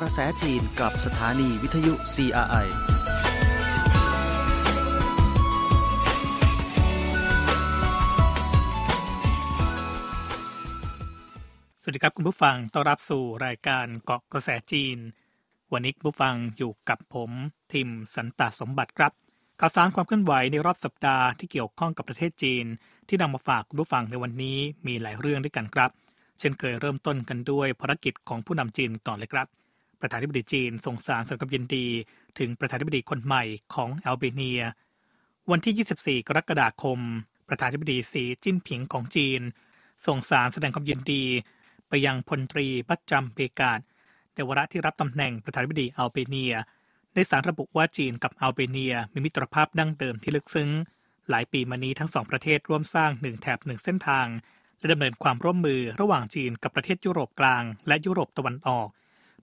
กระแสจีนกับสถานีวิทยุ CRI สวัสดีครับคุณผู้ฟัง ต้อนรับสู่รายการเกาะกระแสจีน วันนี้คุณผู้ฟังอยู่กับผมทิมสันตสมบัติครับข่าวสารความเคลื่อนไหวในรอบสัปดาห์ที่เกี่ยวข้องกับประเทศจีน ที่นำมาฝากคุณผู้ฟังในวันนี้มีหลายเรื่องด้วยกันครับ เช่นเคยเริ่มต้นกันด้วยภารกิจของผู้นำจีนก่อนเลยครับ ประธานาธิบดีจีนส่งสารแสดงความยินดี ถึงประธานาธิบดีคนใหม่ของแอลเบเนีย วันที่ 24 กรกฎาคม ประธานาธิบดีสีจิ้นผิงของจีน ส่งสารแสดงความยินดี ไปยังพลตรีบัจจัมเบกาดในวาระที่รับตำแหน่งประธานาธิบดีอัลเบเนียในสารระบุว่าจีนกับอัลเบเนียมีมิตรภาพดั้งเดิมที่ลึกซึ้ง หลายปีมานี้ทั้งสองประเทศร่วมสร้างหนึ่งแถบหนึ่งเส้นทางและดำเนินความร่วมมือระหว่างจีนกับประเทศยุโรปกลาง และยุโรปตะวันออก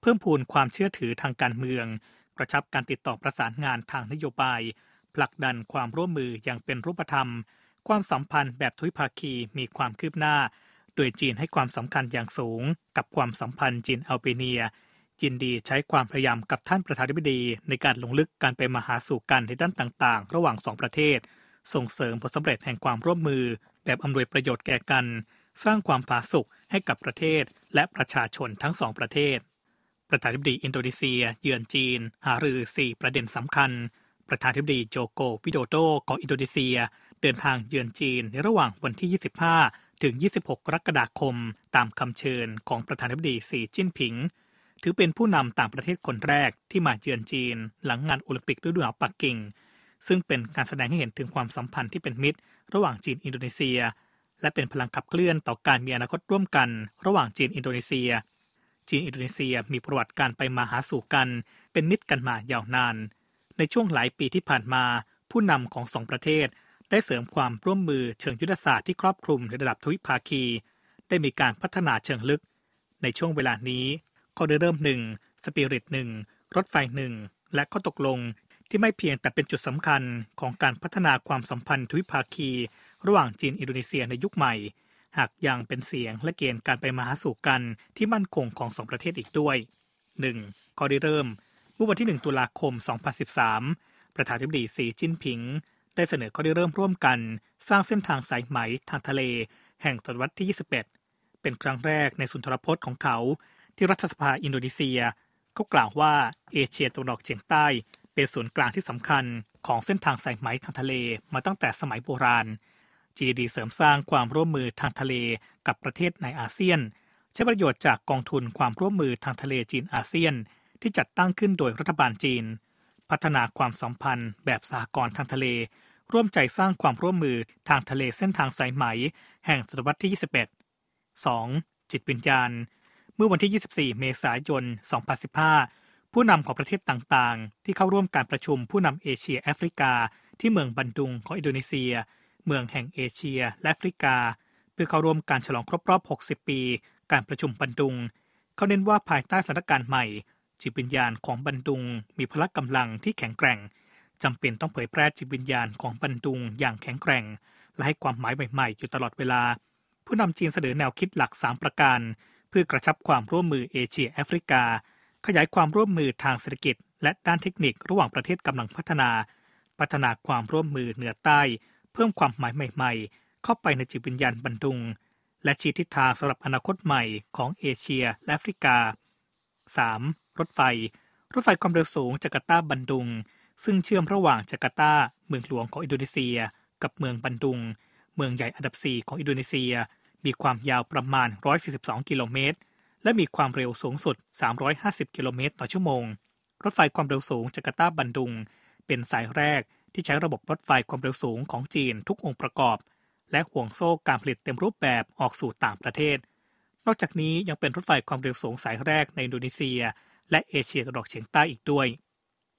เพิ่มพูนความเชื่อถือทางการเมือง กระชับการติดต่อประสานงานทางนโยบาย ผลักดันความร่วมมืออย่างเป็นรูปธรรม ความสัมพันธ์แบบทวิภาคีมีความคืบหน้า โดยจีนให้ความสำคัญอย่างสูง กับความสัมพันธ์จีนอัลเบเนีย ยินดีใช้ความพยายามกับท่านประธานาธิบดีในการลงลึกการไปมาหาสู่กันในด้านต่างๆ ระหว่างสองประเทศ ส่งเสริมผลสำเร็จแห่งความร่วมมือ แบบอำนวยประโยชน์แก่กัน สร้างความผาสุกให้กับประเทศและประชาชนทั้งสองประเทศ ประธานาธิบดีอินโดนีเซีย เยือนจีน หารือ 4 ประเด็นสำคัญ ประธานาธิบดีโจโกวิโดโดของอินโดนีเซีย เดินทางเยือนจีนในระหว่างวันที่ 25 ถึง 26 กรกฎาคม ตามคำเชิญของประธานาธิบดีสีจิ้นผิง ถือเป็นผู้นำต่างประเทศคนแรกที่มาเยือนจีน หลังงานโอลิมปิกฤดูหนาวปักกิ่ง ซึ่งเป็นการแสดงให้เห็นถึงความสัมพันธ์ที่เป็นมิตร ระหว่างจีนอินโดนีเซีย และเป็นพลังขับเคลื่อนต่อการมีอนาคตร่วมกัน ระหว่างจีนอินโดนีเซีย จีนอินโดนีเซียมีประวัติการไปมาหาสู่กัน เป็นมิตรกันมายาวนาน ในช่วงหลายปีที่ผ่านมา ผู้นำของสองประเทศ ได้เสริมความร่วมมือเชิงยุทธศาสตร์ที่ครอบคลุมในระดับทวิภาคี ได้มีการพัฒนาเชิงลึก ในช่วงเวลานี้ข้อเริ่มหนึ่งสปิริตหนึ่งรถไฟหนึ่งและข้อตกลงที่ไม่เพียงแต่เป็นจุดสำคัญของการพัฒนาความสัมพันธ์ทวิภาคี ระหว่างจีนอินโดนีเซียในยุคใหม่ หากยังเป็นเสียงและเกณฑ์การไปมาหาสู่กันที่มั่นคงของสองประเทศอีกด้วย 1. ข้อได้เริ่มเมื่อวันที่ 1 ตุลาคม 2013 ประธานาธิบดีสีจิ้นผิง ได้เสนอข้อได้เริ่มร่วมกัน สร้างเส้นทางสายไหมทางทะเล แห่งศตวรรษที่ 21 เป็นครั้งแรกในสุนทรพจน์ของเขา ที่รัฐสภาอินโดนีเซียเขากล่าวว่าเอเชียตะวันออกเฉียงใต้เป็นศูนย์กลางที่สำคัญของเส้นทางสายไหมทางทะเลมาตั้งแต่สมัยโบราณ GD เสริมสร้างความร่วมมือทางทะเลกับประเทศในอาเซียน ใช้ประโยชน์จากกองทุนความร่วมมือทางทะเลจีนอาเซียน ที่จัดตั้งขึ้นโดยรัฐบาลจีน พัฒนาความสัมพันธ์แบบสหกรณ์ทางทะเล ร่วมใจสร้างความร่วมมือทางทะเลเส้นทางสายไหม แห่งศตวรรษที่ 21 2. จิตวิญญาณ เมื่อวันที่ 24 เมษายน 2015 ผู้นำของประเทศต่างๆ ที่เข้าร่วมการประชุมผู้นำเอเชียแอฟริกา ที่เมืองบันดุงของอินโดนีเซีย เมืองแห่งเอเชีย และแอฟริกา เพื่อเข้าร่วมการฉลองครบรอบ 60 ปี การประชุมบันดุง เขาเน้นว่าภายใต้สถานการณ์ใหม่ จิตวิญญาณของบันดุง มีพละกำลังที่แข็งแกร่งจำเป็นต้องเผยแพร่จิตวิญญาณของบันดุงอย่างแข็งแกร่ง และให้ความหมายใหม่ๆอยู่ตลอดเวลา ผู้นำจีนเสนอแนวคิดหลัก 3 ประการ เพื่อกระชับความร่วมมือเอเชียแอฟริกา ขยายความร่วมมือทางเศรษฐกิจ และด้านเทคนิคระหว่างประเทศกำลังพัฒนา พัฒนาความร่วมมือเหนือใต้ พิ่มความหมายใหม่ๆ เข้าไปในจิตวิญญาณบันดุง และชี้ทิศทางสำหรับอนาคตใหม่ของเอเชียและแอฟริกา 3. รถไฟ รถไฟความเร็วสูงจาการ์ตาบันดุง ซึ่งเชื่อมระหว่างจาการ์ตาเมืองหลวงของอินโดนีเซีย กับเมืองบันดุง เมืองใหญ่อันดับ 4 ของอินโดนีเซีย มีความยาวประมาณ 142 กิโลเมตร และมีความเร็วสูงสุด 350 กิโลเมตรต่อชั่วโมง รถไฟความเร็วสูงจาการ์ตาบันดุง เป็นสายแรก ที่ใช้ระบบรถไฟความเร็วสูงของจีนทุกองค์ประกอบ และห่วงโซ่การผลิตเต็มรูปแบบออกสู่ต่างประเทศ นอกจากนี้ยังเป็นรถไฟความเร็วสูงสายแรกในอินโดนีเซีย และเอเชียตะวันออกเฉียงใต้อีกด้วย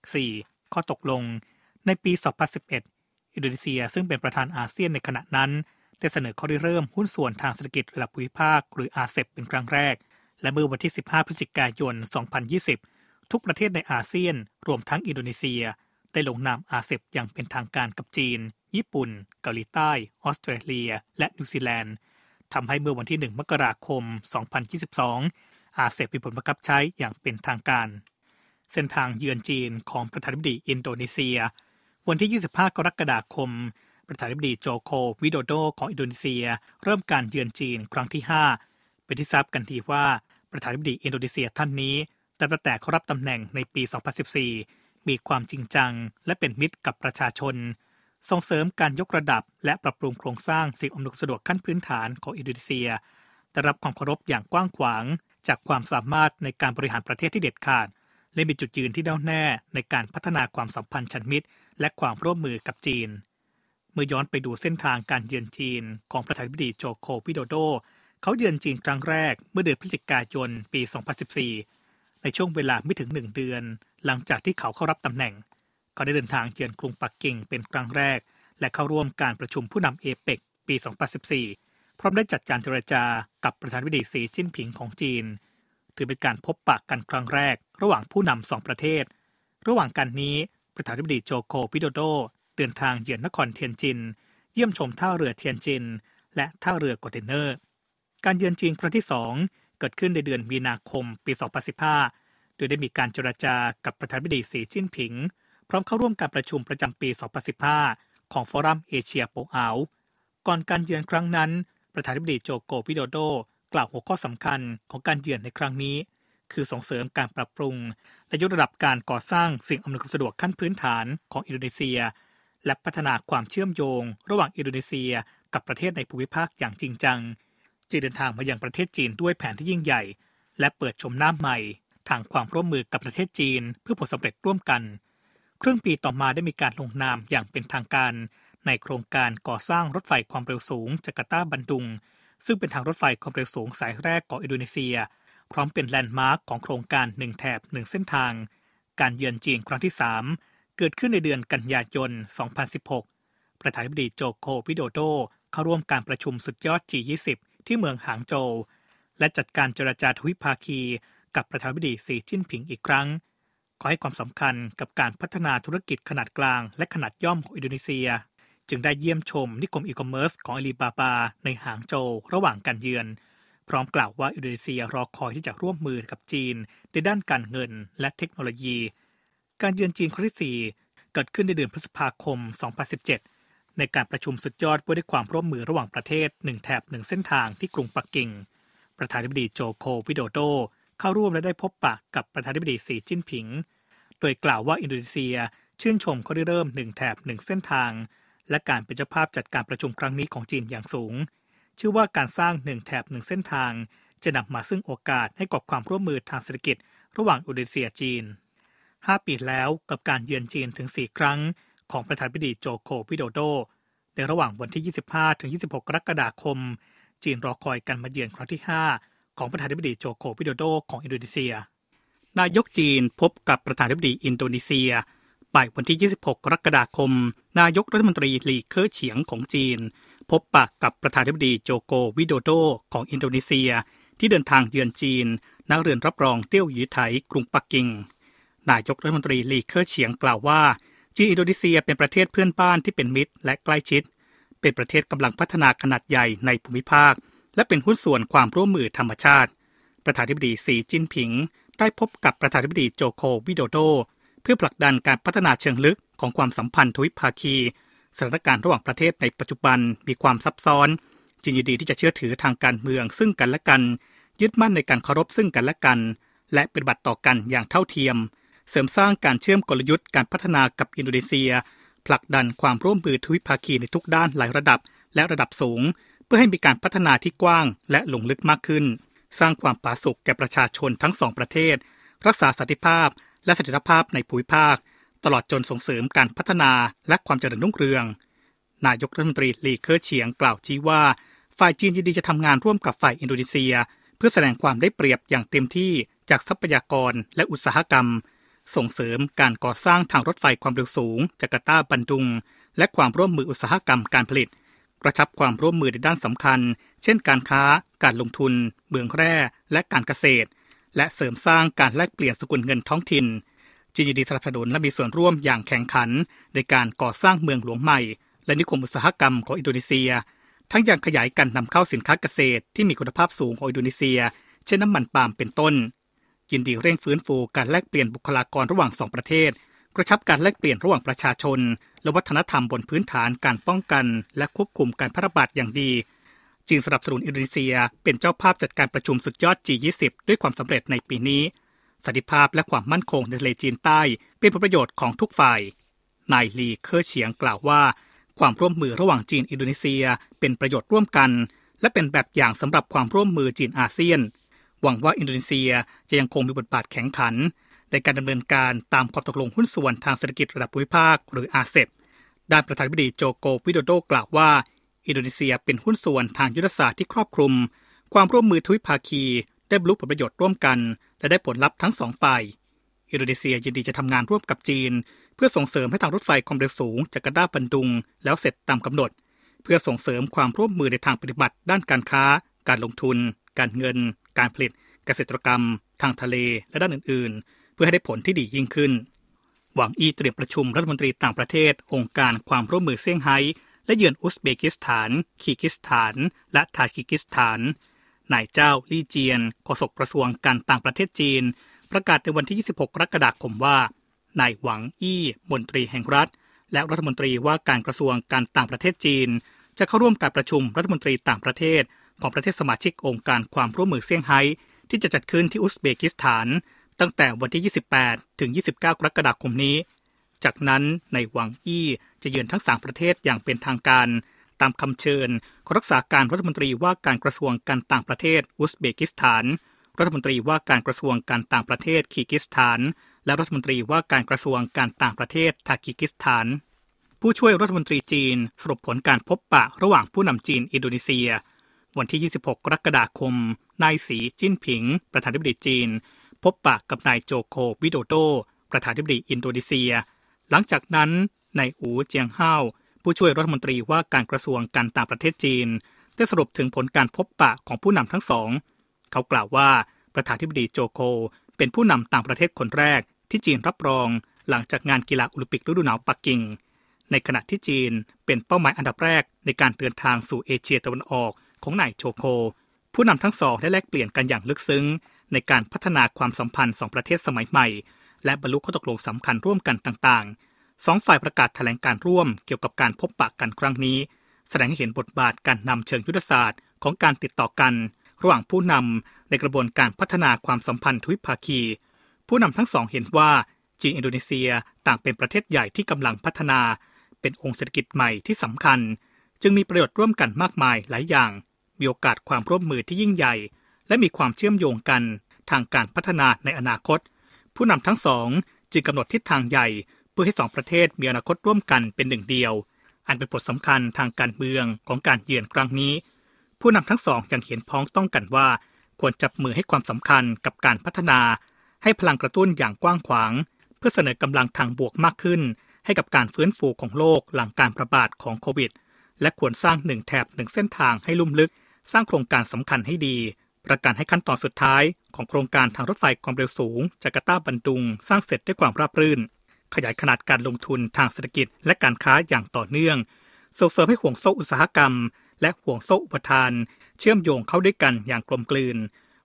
4. ข้อตกลง ในปี 2011 อินโดนีเซียซึ่งเป็นประธานอาเซียนในขณะนั้นได้เสนอข้อริเริ่มหุ้นส่วนทางเศรษฐกิจระดับภูมิภาค หรืออาเซบเป็นครั้งแรก และเมื่อวันที่ 15 พฤศจิกายน 2020 ทุกประเทศในอาเซียน รวมทั้งอินโดนีเซีย ได้ลงนาม RCEP อย่างเป็นทางการกับจีน ญี่ปุ่น เกาหลีใต้ ออสเตรเลีย และนิวซีแลนด์ทำให้เมื่อวันที่ 1 มกราคม 2022 RCEP มีผลบังคับใช้อย่างเป็นทางการ เส้นทางเยือนจีนของประธานาธิบดีอินโดนีเซีย วันที่ 25 กรกฎาคม ประธานาธิบดีโจโกวิโดโดของอินโดนีเซีย เริ่มการเยือนจีนครั้งที่ 5 เป็นที่ทราบกันดีว่าประธานาธิบดีอินโดนีเซียท่านนี้แต่ตั้งแต่เขารับตำแหน่งในปี 2014 มีความจริงจัง และเป็นมิตรกับประชาชน ส่งเสริมการยกระดับ และปรับปรุงโครงสร้างสิ่งอำนวยความสะดวกขั้นพื้นฐานของอินโดนีเซียได้รับความเคารพอย่างกว้างขวาง จากความสามารถในการบริหารประเทศที่เด็ดขาด และมีจุดยืนที่แน่วแน่ในการพัฒนาความสัมพันธ์ชันมิตร และความร่วมมือกับจีน เมื่อย้อนไปดูเส้นทางการเยือนจีน ของประธานาธิบดีโจโควิโดโด เขาเยือนจีนครั้งแรกเมื่อเดือนพฤศจิกายนปี 2014 ในช่วงเวลาไม่ถึงหนึ่งเดือน หลังจากที่เขาเข้ารับตำแหน่ง เขาได้เดินทางเยือนกรุงปักกิ่งเป็นครั้งแรก และเข้าร่วมการประชุมผู้นำเอเปกปี 2014 พร้อมได้จัดการเจรจากับประธานาธิดีสีจิ้นผิงของจีน ถือเป็นการพบปะกกันครั้งแรก ระหว่างผู้นำสองประเทศ ระหว่างกันนี้ประธานาธิบดีโจโควิโดโด เดินทางเยือนนครเทียนจิน เยี่ยมชมท่าเรือเทียนจิน และท่าเรือคอนเทนเนอร์ การเยือนจีนครั้งที่สองเกิดขึ้นในเดือนมีนาคมปี 2015 โดยได้มีการเจรจากับประธานาธิบดีสีจิ้นผิง พร้อมเข้าร่วมการประชุมประจำปี 2015 ของฟอรัมเอเชียโป๋อ๋าวก่อนการเยือนครั้งนั้น ประธานาธิบดีโจโกวิโดโด กล่าวหัวข้อสำคัญของการเยือนในครั้งนี้ คือส่งเสริมการปรับปรุง และยกระดับการก่อสร้างสิ่งอำนวยความสะดวกขั้นพื้นฐานของอินโดนีเซีย และพัฒนาความเชื่อมโยง ระหว่างอินโดนีเซียกับประเทศในภูมิภาคอย่างจริงจัง จึงเดินทางมายังประเทศจีนด้วยแผนที่ยิ่งใหญ่ และเปิดโฉมหน้าใหม่ ทางความร่วมมือกับประเทศจีน เพื่อผลสำเร็จร่วมกัน ครึ่งปีต่อมาได้มีการลงนามอย่างเป็นทางการ ในโครงการก่อสร้างรถไฟความเร็วสูงจาการ์ตาบันดุง ซึ่งเป็นทางรถไฟความเร็วสูงสายแรกของอินโดนีเซีย พร้อมเป็นแลนด์มาร์กของโครงการหนึ่งแถบหนึ่งเส้นทาง การเยือนจีนครั้งที่ 3 เกิดขึ้นในเดือนกันยายน 2016 ประธานาธิบดีโจโควิโดโดเข้าร่วมการประชุมสุดยอด G20 ที่เมืองหางโจวและจัดการเจรจาทวิภาคี กับประธานาธิบดีสีจิ้นผิงอีกครั้ง ขอให้ความสำคัญกับการพัฒนาธุรกิจขนาดกลางและขนาดย่อมของอินโดนีเซีย จึงได้เยี่ยมชมนิคมอีคอมเมิร์ซของอาลีบาบาในหางโจวระหว่างการเยือน พร้อมกล่าวว่าอินโดนีเซียรอคอยที่จะร่วมมือกับจีน ในด้านการเงินและเทคโนโลยี การเยือนจีนครั้งที่4เกิดขึ้นในเดือนพฤษภาคม 2017ในการประชุมสุดยอดว่าด้วยความร่วมมือระหว่างประเทศหนึ่งแถบหนึ่งเส้นทางที่กรุงปักกิ่ง ประธานาธิบดีโจโควิโดโด เข้าร่วมและได้พบปะกับประธานาธิบดีสีจิ้นผิง โดยกล่าวว่าอินโดนีเซียชื่นชมเขาได้เริ่มหนึ่งแถบหนึ่งเส้นทาง และการเป็นเจ้าภาพจัดการประชุมครั้งนี้ของจีนอย่างสูง ชื่อว่าการสร้างหนึ่งแถบหนึ่งเส้นทาง จะนำมาซึ่งโอกาสให้กับความร่วมมือทางเศรษฐกิจ ระหว่างอินโดนีเซียจีน 5 ปีแล้วกับการเยือนจีนถึง 4 ครั้ง ของประธานาธิบดีโจโควิโดโด ในระหว่างวันที่ 25 ถึง 26 กรกฎาคม จีนรอคอยการมาเยือนครั้งที่ 5 ของประธานาธิบดีโจโควิโดโดของอินโดนีเซีย นายกจีนพบกับประธานาธิบดีอินโดนีเซียบ่ายวันที่ 26 กรกฎาคม นายกรัฐมนตรีหลีเคอเฉียงของจีน พบปะกับประธานาธิบดีโจโกวิโดโดของอินโดนีเซีย ที่เดินทางเยือนจีนณเรือนรับรองเตี้ยวหยูไถกรุงปักกิ่ง นายกรัฐมนตรีหลีเคอเฉียงกล่าวว่าจีนอินโดนีเซียเป็นประเทศเพื่อนบ้านที่เป็นมิตรและใกล้ชิด เป็นประเทศกำลังพัฒนาขนาดใหญ่ในภูมิภาค และเป็นหุ้นส่วนความร่วมมือธรรมชาติ ประธานาธิบดีสีจิ้นผิง ได้พบกับประธานาธิบดีโจโกวิโดโด เพื่อผลักดันการพัฒนาเชิงลึกของความสัมพันธ์ทวิภาคี สถานการณ์ระหว่างประเทศในปัจจุบันมีความซับซ้อนจึงยินดีที่จะเชื่อถือทางการเมืองซึ่งกันและกัน ยึดมั่นในการเคารพซึ่งกันและกัน และเปฏิบัติต่อกันอย่างเท่าเทียม เสริมสร้างการเชื่อมกลยุทธ์การพัฒนากับอินโดนีเซีย ผลักดันความร่วมมือทวิภาคีในทุกด้านหลายระดับและระดับสูง เพื่อให้มีการพัฒนาที่กว้างและลงลึกมากขึ้น สร้างความปาสุกแก่ประชาชนทั้งสองประเทศ รักษาสันติภาพ และเสถียรภาพในภูมิภาค ตลอดจนส่งเสริมการพัฒนาและความเจริญรุ่งเรือง นายกรัฐมนตรีลีเคอเฉียงกล่าวชี้ว่า ฝ่ายจีนยินดีจะทำงานร่วมกับฝ่ายอินโดนีเซีย เพื่อแสดงความได้เปรียบอย่างเต็มที่จากทรัพยากรและอุตสาหกรรม ส่งเสริมการก่อสร้างทางรถไฟความเร็วสูงจาการ์ตาบันดุง และความร่วมมืออุตสาหกรรมการผลิต กระชับความร่วมมือในด้านสำคัญ เช่นการค้า การลงทุน เมืองแร่ และการเกษตร และเสริมสร้างการแลกเปลี่ยนสกุลเงินท้องถิ่นจีนยินดีสนับสนุนและมีส่วนร่วมอย่างแข่งขัน ในการก่อสร้างเมืองหลวงใหม่ และนิคมอุตสาหกรรมของอินโดนีเซีย ทั้งยังขยายการนำเข้าสินค้าเกษตร ที่มีคุณภาพสูงของอินโดนีเซีย เช่นน้ำมันปาล์มเป็นต้น ยินดีเร่งฟื้นฟูการแลกเปลี่ยนบุคลากรระหว่างสองประเทศ กระชับการแลกเปลี่ยนระหว่างประชาชน และวัฒนธรรมบนพื้นฐานการป้องกัน และควบคุมการแพร่ระบาดอย่างดี จีนสนับสนุนอินโดนีเซีย เป็นเจ้าภาพจัดการประชุมสุดยอด G20 ด้วยความสำเร็จในปีนี้สันติภาพและความมั่นคงในทะเลจีนใต้ เป็นผลประโยชน์ของทุกฝ่าย นายหลีเคอเฉียงกล่าวว่า ความร่วมมือระหว่างจีนอินโดนีเซีย เป็นประโยชน์ร่วมกัน และเป็นแบบอย่างสำหรับความร่วมมือจีนอาเซียน หวังว่าอินโดนีเซียจะยังคงมีบทบาทแข็งขัน ในการดำเนินการตามความตกลงหุ้นส่วนทางเศรษฐกิจระดับภูมิภาคหรือ RCEP ด้านประธานาธิบดีโจโกวิโดโดกล่าวว่า อินโดนีเซียเป็นหุ้นส่วนทางยุทธศาสตร์ที่ครอบคลุม ความร่วมมือทวิภาคี ได้บรรลุผลประโยชน์ร่วมกัน และได้ผลลัพธ์ทั้งสองฝ่าย อินโดนีเซียยินดีจะทำงานร่วมกับจีน เพื่อส่งเสริมให้ทางรถไฟความเร็วสูงจากกระด้าบันดุง แล้วเสร็จตามกำหนด เพื่อส่งเสริมความร่วมมือในทางปฏิบัติ ด้านการค้า การลงทุน การเงิน การผลิต เกษตรกรรม ทางทะเล และด้านอื่น ๆ เพื่อให้ได้ผลที่ดียิ่งขึ้น หวังอี้เตรียมประชุมรัฐมนตรีต่างประเทศ องค์การความร่วมมือเซี่ยงไฮ้และเยือนอุซเบกิสถาน คีกิสถาน และทาจิกิสถาน นายเจ้าลี่เจียนโฆษกกระทรวงการต่างประเทศจีน ประกาศในวันที่ 26 กรกฎาคมว่า นายหวังอี้มนตรีแห่งรัฐ และรัฐมนตรีว่าการกระทรวงการต่างประเทศจีน จะเข้าร่วมการประชุมรัฐมนตรีต่างประเทศ ของประเทศสมาชิกองค์การความร่วมมือเซี่ยงไฮ้ที่จะจัดขึ้นที่อุซเบกิสถาน ตั้งแต่วันที่ 28 ถึง 29 กรกฎาคมนี้ จากนั้นในหวังอี้จะเยือนทั้งสามประเทศอย่างเป็นทางการ ตามคำเชิญของรักษาการรัฐมนตรีว่าการกระทรวงการต่างประเทศอุซเบกิสถาน รัฐมนตรีว่าการกระทรวงการต่างประเทศคีกิสถาน และรัฐมนตรีว่าการกระทรวงการต่างประเทศทากิกิสถาน ผู้ช่วยรัฐมนตรีจีน สรุปผลการพบปะระหว่างผู้นำจีนอินโดนีเซีย วันที่ 26 กรกฎาคมนายสีจิ้นผิง ประธานาธิบดีจีน พบปะกับนายโจโควิโดโด ประธานาธิบดีอินโดนีเซีย หลังจากนั้นนายอูเจียงห้าผู้ช่วยรัฐมนตรีว่าการกระทรวงการต่างประเทศจีน ได้สรุปถึงผลการพบปะของผู้นำทั้งสอง เขากล่าวว่าประธานธิบดีโจโค เป็นผู้นำต่างประเทศคนแรก ที่จีนรับรองหลังจากงานกีฬาโอลิมปิกฤดูหนาวปักกิ่ง ในขณะที่จีนเป็นเป้าหมายอันดับแรกในการเดินทางสู่เอเชียตะวันออกของนายโจโค ผู้นำทั้งสองได้แลกเปลี่ยนกันอย่างลึกซึ้ง ในการพัฒนาความสัมพันธ์สองประเทศสมัยใหม่ และบรรลุข้อตกลงสำคัญร่วมกันต่างๆสองฝ่ายประกาศแถลงการร่วมเกี่ยวกับการพบปะกันครั้งนี้ แสดงให้เห็นบทบาทการนำเชิงยุทธศาสตร์ของการติดต่อกัน ระหว่างผู้นำในกระบวนการพัฒนาความสัมพันธ์ทวิภาคี ผู้นำทั้งสองเห็นว่าจีนอินโดนีเซียต่างเป็นประเทศใหญ่ที่กำลังพัฒนา เป็นองค์เศรษฐกิจใหม่ที่สำคัญ จึงมีประโยชน์ร่วมกันมากมายหลายอย่าง มีโอกาสความร่วมมือที่ยิ่งใหญ่ และมีความเชื่อมโยงกันทางการพัฒนาในอนาคต ผู้นำทั้งสองจึงกำหนดทิศทางใหญ่เพื่อให้สองประเทศมีอนาคตร่วมกันเป็นหนึ่งเดียว อันเป็นบทสำคัญทางการเมืองของการเยือนครั้งนี้ ผู้นำทั้งสองยังเห็นพ้องต้องกันว่า ควรจับมือให้ความสำคัญกับการพัฒนา ให้พลังกระตุ้นอย่างกว้างขวาง เพื่อเสนอกำลังทางบวกมากขึ้น ให้กับการฟื้นฟูของโลกหลังการระบาดของโควิดและควรสร้างหนึ่งแถบหนึ่งเส้นทางให้ลุ่มลึก สร้างโครงการสำคัญให้ดี ประกันให้ขั้นตอนสุดท้ายของโครงการทางรถไฟความเร็วสูงจาการ์ตาบันดุง สร้างเสร็จด้วยความราบรื่น ขยายขนาดการลงทุนทางเศรษฐกิจและการค้าอย่างต่อเนื่อง ส่งเสริมให้ห่วงโซ่อุตสาหกรรม และห่วงโซ่อุปทาน เชื่อมโยงเข้าด้วยกันอย่างกลมกลืน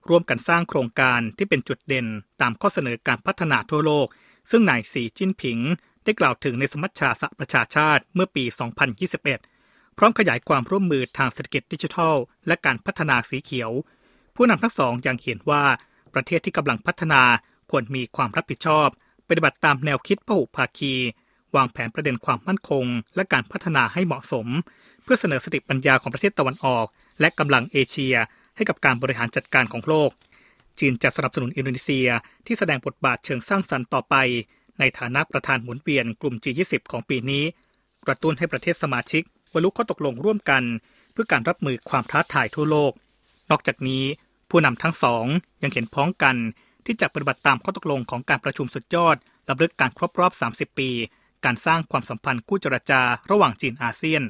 ร่วมกันสร้างโครงการที่เป็นจุดเด่นตามข้อเสนอการพัฒนาทั่วโลก ซึ่งนายสีจิ้นผิง ได้กล่าวถึงในสมัชชาสหประชาชาติเมื่อปี 2021 พร้อมขยายความร่วมมือทางเศรษฐกิจดิจิทัล และการพัฒนาสีเขียว ผู้นำทั้งสองยังเห็นว่าประเทศที่กำลังพัฒนาควรมีความรับผิดชอบ ปฏิบัติตามแนวคิดพหุภาคี วางแผนประเด็นความมั่นคง และการพัฒนาให้เหมาะสม เพื่อเสนอสติปัญญาของประเทศตะวันออก และกำลังเอเชีย ให้กับการบริหารจัดการของโลก จีนจะสนับสนุนอินโดนีเซียที่แสดงบทบาทเชิงสร้างสรรค์ต่อไป ในฐานะประธานหมุนเวียนกลุ่ม G20 ของปีนี้ กระตุ้นให้ประเทศสมาชิกบรรลุข้อตกลงร่วมกัน เพื่อการรับมือความท้าทายทั่วโลก นอกจากนี้ผู้นำทั้งสองยังเห็นพ้องกันที่จะปฏิบัติตามข้อตกลงของการประชุมสุดยอดรำลึกการครบรอบ 30 ปี การสร้างความสัมพันธ์คู่เจรจาระหว่างจีนอาเซียน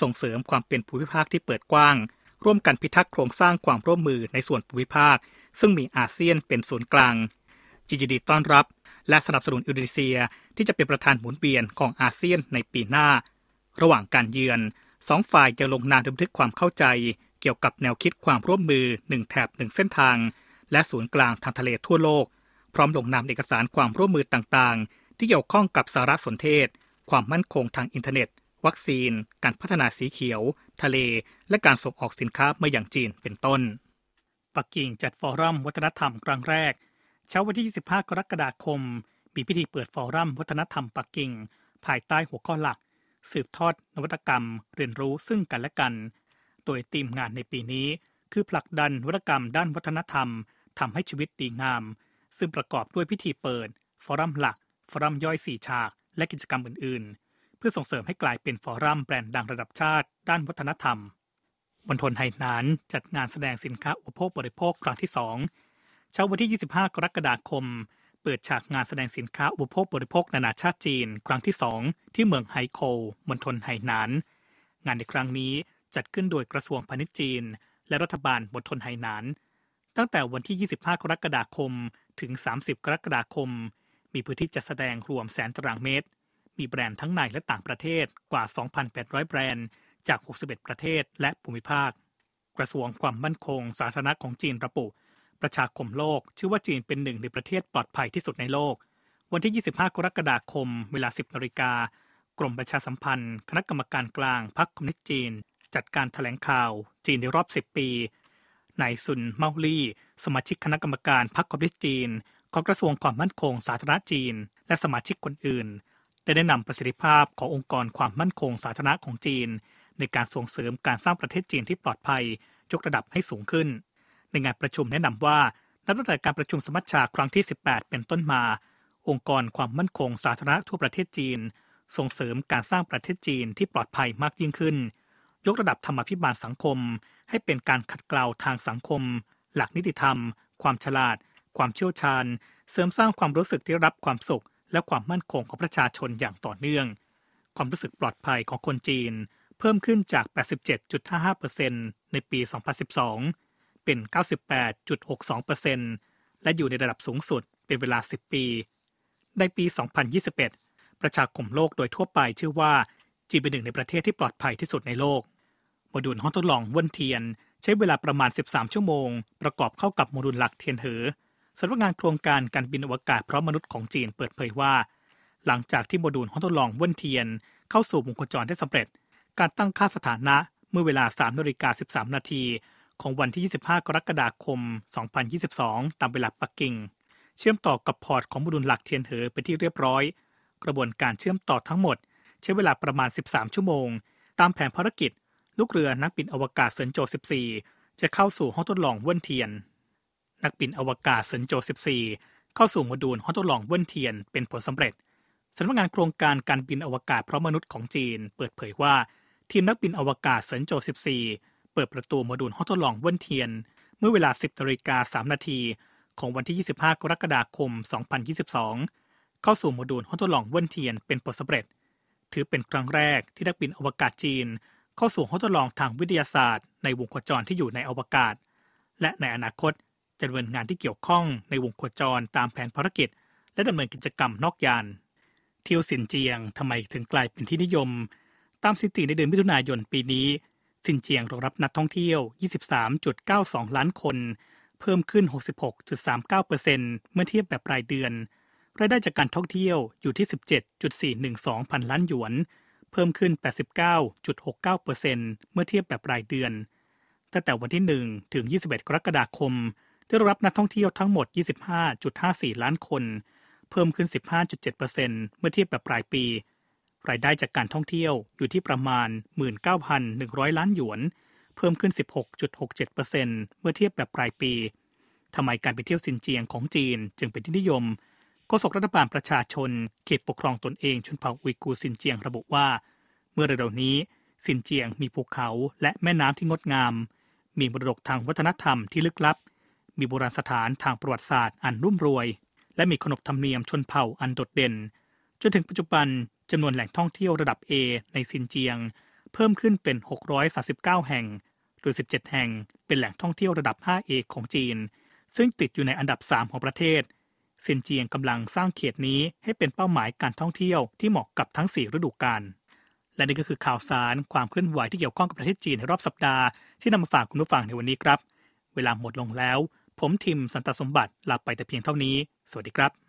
ส่งเสริมความเป็นภูมิภาคที่เปิดกว้าง ร่วมกันพิทักษ์โครงสร้างความร่วมมือในส่วนภูมิภาค ซึ่งมีอาเซียนเป็นศูนย์กลางจีนดีต้อนรับ และสนับสนุนอินโดนีเซียที่จะเป็นประธานหมุนเวียนของอาเซียนในปีหน้า ระหว่างการเยือนสองฝ่ายจะลงนามบันทึกความเข้าใจ กี่ยวกับแนวคิดความร่วมมือหนึ่งแถบหนึ่งเส้นทาง และศูนย์กลางทางทะเลทั่วโลก พร้อมลงนามเอกสารความร่วมมือต่างๆ ที่เกี่ยวข้องกับสารสนเทศ ความมั่นคงทางอินเทอร์เน็ต วัคซีน การพัฒนาสีเขียว ทะเล และการส่งออกสินค้ามาอย่างจีนเป็นต้น ปักกิ่งจัดฟอรัมวัฒนธรรมครั้งแรก เช้าวันที่ 25 กรกฎาคม มีพิธีเปิดฟอรัมวัฒนธรรมปักกิ่ง ภายใต้หัวข้อหลัก สืบทอดนวัตกรรม เรียนรู้ซึ่งกันและกัน โดยธีมงานในปีนี้ คือผลักดันวัตกรรมด้านวัฒนธรรมทำให้ชีวิตดีงาม ซึ่งประกอบด้วยพิธีเปิด ฟอรัมหลัก ฟอรัมย่อยสี่ฉาก และกิจกรรมอื่น ๆ เพื่อส่งเสริมให้กลายเป็นฟอรัมแบรนด์ดังระดับชาติด้านวัฒนธรรมมณฑลไหหนานจัดงานแสดงสินค้าอุปโภคบริโภคครั้งที่2เช้าวันที่ 25 กรกฎาคม เปิดฉากงานแสดงสินค้าอุปโภคบริโภคนานาชาติจีน ครั้งที่2ที่เมืองไฮโควมณฑลไหหนาน งานในครั้งนี้ จัดขึ้นโดยกระทรวงพาณิชย์จีน และรัฐบาลมณฑลไหหนาน ตั้งแต่วันที่ 25 กรกฎาคม ถึง 30 กรกฎาคม มีพื้นที่จัดแสดงรวมแสนตารางเมตร มีแบรนด์ทั้งในและต่างประเทศกว่า 2,800 แบรนด์ จาก 61 ประเทศและภูมิภาค กระทรวงความมั่นคง สาธารณะของจีนระบุ ประชาคมโลก ชื่อว่าจีนเป็นหนึ่งในประเทศปลอดภัยที่สุดในโลก วันที่ 25 กรกฎาคม เวลา 10นาฬิกากรมประชาสัมพันธ์ คณะกรรมการกลางพรรคคอมมิวนิสต์จีน จัดการถแถลงข่าว จีนในรอบ 10 ปีนายซุนเมาลี่ สมาชิกคณะกรรมการพรรคคอมมิวนิสต์จีน ของกระทรวงความมั่นคงสาธารณจีน และสมาชิกคนอื่น ได้แนะนำประสิทธิภาพขององค์กรความมั่นคงสาธารณะของจีน ในการส่งเสริมการสร้างประเทศจีนที่ปลอดภัยยกระดับให้สูงขึ้น ในงานประชุมแนะนำว่านับตั้งแต่การประชุมสมัชชาครั้งที่ 18 เป็นต้นมา องค์กรความมั่นคงสาธารณะทั่วประเทศจีน ส่งเสริมการสร้างประเทศจีนที่ปลอดภัยมากยิ่งขึ้น ยกระดับธรรมาภิบาลสังคม ให้เป็นการขัดเกลาทางสังคม หลักนิติธรรม ความฉลาด ความเชี่ยวชาญ เสริมสร้างความรู้สึกที่รับความสุข และความมั่นคงของประชาชนอย่างต่อเนื่อง ความรู้สึกปลอดภัยของคนจีน เพิ่มขึ้นจาก 87.55%ในปี 2012 เป็น 98.62%และอยู่ในระดับสูงสุดเป็นเวลา 10 ปี ในปี 2021 ประชาคมโลกโดยทั่วไปเชื่อว่าจีนเป็นหนึ่งในประเทศที่ปลอดภัยที่สุดในโลก โมดูลห้องทดลองเว่นเทียน ใช้เวลาประมาณ 13 ชั่วโมง ประกอบเข้ากับโมดูลหลักเทียนเหอสำนักงานโครงการการบินอวกาศพร้อมมนุษย์ของจีนเปิดเผยว่า หลังจากที่โมดูลห้องทดลองเว่นเทียน เข้าสู่วงโคจรได้สำเร็จ การตั้งค่าสถานะเมื่อเวลา3นาฬิกา13 นาทีของวันที่ 25 กรกฎาคม 2022 ตามเวลาปักกิ่ง เชื่อมต่อกับพอร์ตของโมดูลหลักเทียนเหอเป็นที่เรียบร้อย กระบวนการเชื่อมต่อทั้งหมด ใช้เวลาประมาณ 13 ชั่วโมง ตามแผนภารกิจ ลูกเรือนักบินอวกาศเซินโจ 14 จะเข้าสู่ห้องทดลองเว่นเทียน นักบินอวกาศเซินโจ 14 เข้าสู่โมดูลห้องทดลองเว่นเทียนเป็นผลสำเร็จสำนักงานโครงการการบินอวกาศพร้อมมนุษย์ของจีน เปิดเผยว่า ทีมนักบินอวกาศเซินโจ 14 เปิดประตูโมดูลห้องทดลองเว่นเทียน เมื่อเวลา 10นาฬิกา3นาทีของวันที่ 25 กรกฎาคม 2022 เข้าสู่โมดูลห้องทดลองเว่นเทียนเป็นผลสำเร็จ ถือเป็นครั้งแรกที่นักบินอวกาศจีน เข้าสู่ห้องทดลองทางวิทยาศาสตร์ ในวงโคจรที่อยู่ในอวกาศ และในอนาคตจะดำเนินงานที่เกี่ยวข้องในวงโคจรตามแผนภารกิจ และดำเนินกิจกรรมนอกยานเที่ยวสินเจียงทำไมถึงกลายเป็นที่นิยม ตามสถิติในเดือนมิถุนายนปีนี้ สินเจียงรองรับนักท่องเที่ยว 23.92 ล้านคน เพิ่มขึ้น 66.39%เมื่อเทียบแบบรายเดือนรายได้จากการท่องเที่ยวอยู่ที่ 17.412 พันล้านหยวน เพิ่มขึ้น 89.69%เมื่อเทียบแบบรายเดือน ตั้งแต่วันที่ 1 ถึง 21 กรกฎาคม ได้รับนักท่องเที่ยวทั้งหมด 25.54 ล้านคน เพิ่มขึ้น 15.7%เมื่อเทียบแบบรายปี รายได้จากการท่องเที่ยวอยู่ที่ประมาณ 19,100 ล้านหยวน เพิ่มขึ้น 16.67%เมื่อเทียบแบบรายปีทำไมการไปเที่ยวซินเจียงของจีนจึงเป็นที่นิยม โฆษกรัฐบาลประชาชนเขตปกครองตนเองชนเผ่าอุยกูร์ซินเจียงระบุว่า เมื่อเร็วๆนี้ซินเจียงมีภูเขาและแม่น้ำที่งดงาม มีมรดกทางวัฒนธรรมที่ลึกลับ มีโบราณสถานทางประวัติศาสตร์อันรุ่มรวย และมีขนบธรรมเนียมชนเผ่าอันโดดเด่น จนถึงปัจจุบันจำนวนแหล่งท่องเที่ยวระดับ A ในซินเจียง เพิ่มขึ้นเป็น 639 แห่ง หรือ 17 แห่ง เป็นแหล่งท่องเที่ยวระดับ 5A ของจีน ซึ่งติดอยู่ในอันดับ 3 ของประเทศ ซินเจียงกำลังสร้างเขตนี้ให้เป็นเป้าหมายการท่องเที่ยวที่เหมาะกับทั้ง 4 ฤดูกาลและนี่ก็คือข่าวสารความเคลื่อนไหวที่เกี่ยวข้องกับประเทศจีนในรอบสัปดาห์ที่นำมาฝากคุณผู้ฟังในวันนี้ครับ เวลาหมดลงแล้ว ผมทิมสันตสมบัติลาไปแต่เพียงเท่านี้ สวัสดีครับ